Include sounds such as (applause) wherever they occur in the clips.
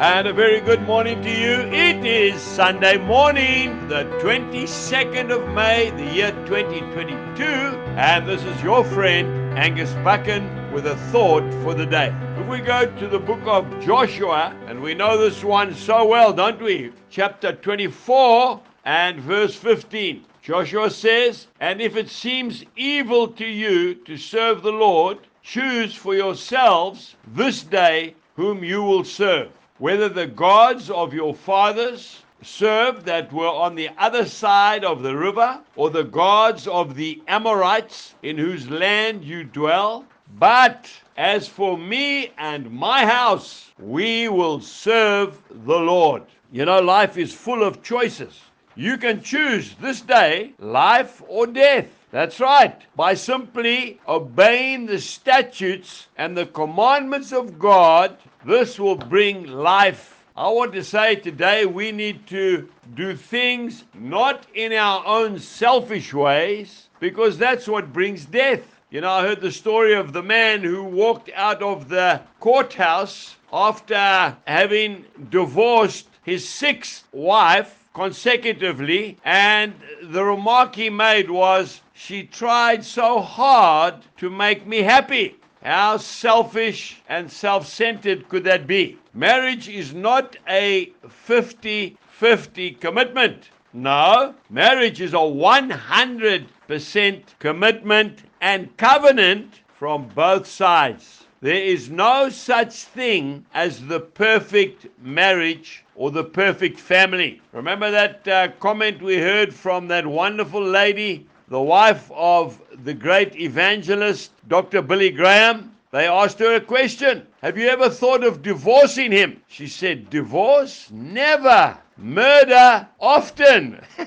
And a very good morning to you. It is Sunday morning, the 22nd of May, the year 2022. And this is your friend, Angus Buchan, with a thought for the day. If we go to the book of Joshua, and we know this one so well, don't we? Chapter 24 and verse 15. Joshua says, And if it seems evil to you to serve the Lord, choose for yourselves this day whom you will serve, whether the gods of your fathers served that were on the other side of the river, or the gods of the Amorites in whose land you dwell. But as for me and my house, we will serve the Lord. You know, life is full of choices. You can choose this day life or death. That's right. By simply obeying the statutes and the commandments of God, this will bring life. I want to say today we need to do things not in our own selfish ways because that's what brings death. You know, I heard the story of the man who walked out of the courthouse after having divorced his sixth wife consecutively, and the remark he made was, She tried so hard to make me happy. How selfish and self centered could that be? Marriage is not a 50 50 commitment. No, marriage is a 100% commitment and covenant from both sides. There is no such thing as the perfect marriage or the perfect family. Remember that uh, comment we heard from that wonderful lady, the wife of the great evangelist, Dr. Billy Graham? They asked her a question Have you ever thought of divorcing him? She said, Divorce? Never. Murder? Often. (laughs)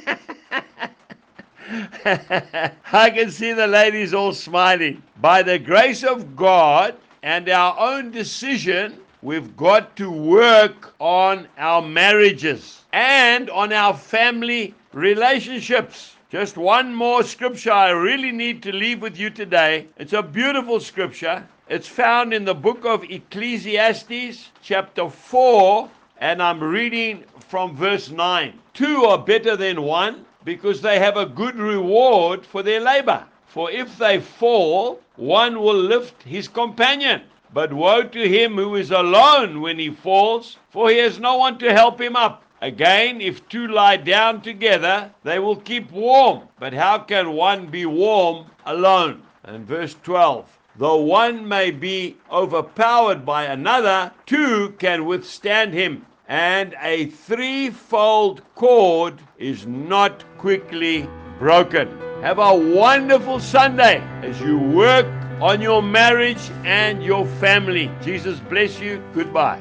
I can see the ladies all smiling. By the grace of God, and our own decision, we've got to work on our marriages and on our family relationships. Just one more scripture I really need to leave with you today. It's a beautiful scripture. It's found in the book of Ecclesiastes, chapter 4, and I'm reading from verse 9. Two are better than one because they have a good reward for their labor. For if they fall, one will lift his companion. But woe to him who is alone when he falls, for he has no one to help him up. Again, if two lie down together, they will keep warm. But how can one be warm alone? And verse 12 Though one may be overpowered by another, two can withstand him. And a threefold cord is not quickly broken. Have a wonderful Sunday as you work on your marriage and your family. Jesus bless you. Goodbye.